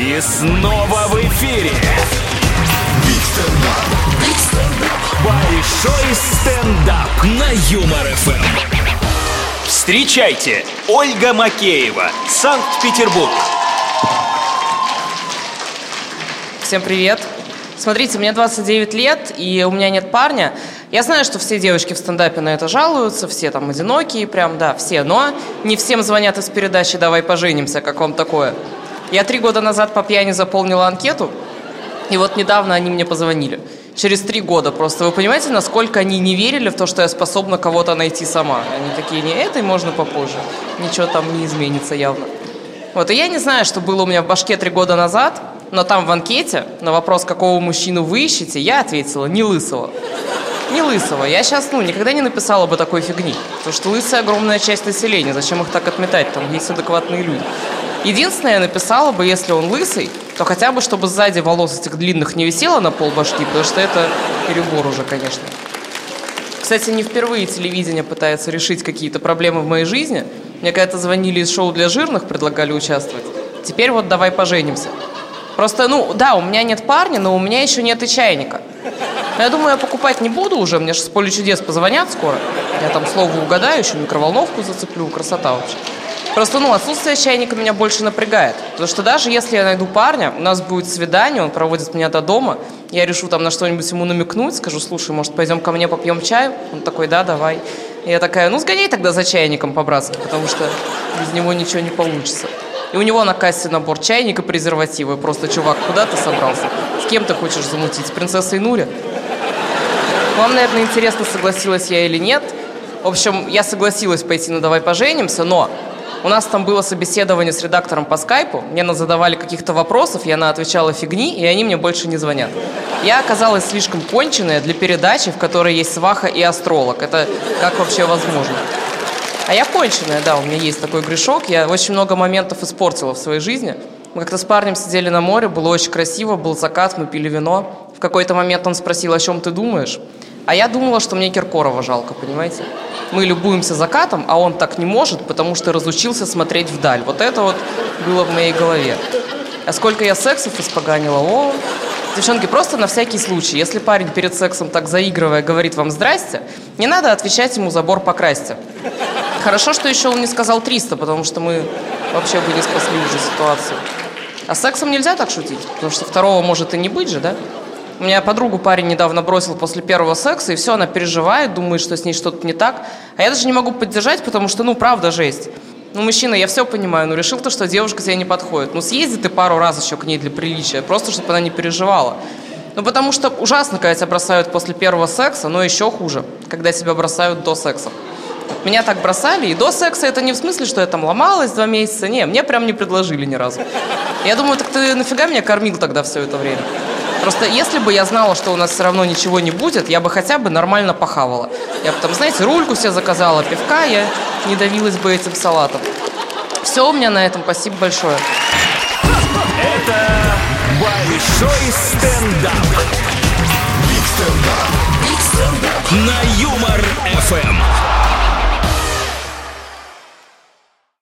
И снова в эфире. Большой стендап на Юмор ФМ. Встречайте, Ольга Макеева, Санкт-Петербург. Всем привет. Смотрите, мне 29 лет, и у меня нет парня. Я знаю, что все девочки в стендапе на это жалуются, все там одинокие, прям, да, все. Но не всем звонят из передачи «Давай поженимся», как вам такое. Я три года назад по пьяни заполнила анкету, и вот недавно они мне позвонили. Через три года просто. Вы понимаете, насколько они не верили в то, что я способна кого-то найти сама. Они такие, не, этой можно попозже. Ничего там не изменится явно. Вот, и я не знаю, что было у меня в башке три года назад, но там в анкете на вопрос, какого мужчину вы ищете, я ответила, не лысого. Не лысого. Я сейчас, ну, никогда не написала бы такой фигни. Потому что лысая огромная часть населения. Зачем их так отметать? Там есть адекватные люди. Единственное, я написала бы, если он лысый, то хотя бы, чтобы сзади волос этих длинных не висело на пол башки, потому что это перебор уже, конечно. Кстати, не впервые телевидение пытается решить какие-то проблемы в моей жизни. Мне когда-то звонили из шоу для жирных, предлагали участвовать. Теперь вот давай поженимся. Просто, ну, да, у меня нет парня, но у меня еще нет и чайника. Но я думаю, я покупать не буду уже, мне же с поле чудес позвонят скоро. Я там слово угадаю, еще микроволновку зацеплю, красота вообще. Просто, ну, отсутствие чайника меня больше напрягает. Потому что даже если я найду парня, у нас будет свидание, он проводит меня до дома, я решу там на что-нибудь ему намекнуть, скажу, слушай, может, пойдем ко мне попьем чаю? Он такой, да, давай. И я такая, ну, сгоняй тогда за чайником по-братски, потому что без него ничего не получится. И у него на кассе набор чайника, презервативы. Просто, чувак, куда ты собрался? С кем ты хочешь замутить? С принцессой Нури? Вам, наверное, интересно, согласилась я или нет. В общем, я согласилась пойти на «Давай поженимся», но у нас там было собеседование с редактором по скайпу, мне задавали каких-то вопросов, я на отвечала фигни, и они мне больше не звонят. Я оказалась слишком конченая для передачи, в которой есть сваха и астролог. Это как вообще возможно? А я конченая, да, у меня есть такой грешок. Я очень много моментов испортила в своей жизни. Мы как-то с парнем сидели на море, было очень красиво, был закат, мы пили вино. В какой-то момент он спросил, о чем ты думаешь? А я думала, что мне Киркорова жалко, понимаете? Мы любуемся закатом, а он так не может, потому что разучился смотреть вдаль. Вот это вот было в моей голове. А сколько я сексов испоганила, о, Девчонки, просто на всякий случай, если парень перед сексом так заигрывая говорит вам «здрасте», не надо отвечать ему «забор покрасьте». Хорошо, что еще он не сказал 300, потому что мы вообще бы не спасли уже ситуацию. А с сексом нельзя так шутить, потому что второго может и не быть же, да? У меня подругу парень недавно бросил после первого секса, и все, она переживает, думает, что с ней что-то не так. А я даже не могу поддержать, потому что, ну, правда, жесть. Ну, мужчина, я все понимаю, но решил то, что девушка тебе не подходит. Ну, съезди ты пару раз еще к ней для приличия, просто чтобы она не переживала. Ну, потому что ужасно, когда тебя бросают после первого секса, но еще хуже, когда тебя бросают до секса. Меня так бросали, и до секса это не в смысле, что я там ломалась два месяца. Не, мне прям не предложили ни разу. Я думаю, так ты нафига меня кормил тогда все это время? Просто если бы я знала, что у нас все равно ничего не будет, я бы хотя бы нормально похавала. Я бы там, знаете, рульку себе заказала, пивка, я не давилась бы этим салатом. Все у меня на этом. Спасибо большое. Это большой стендап. Стендап. Биг стендап. На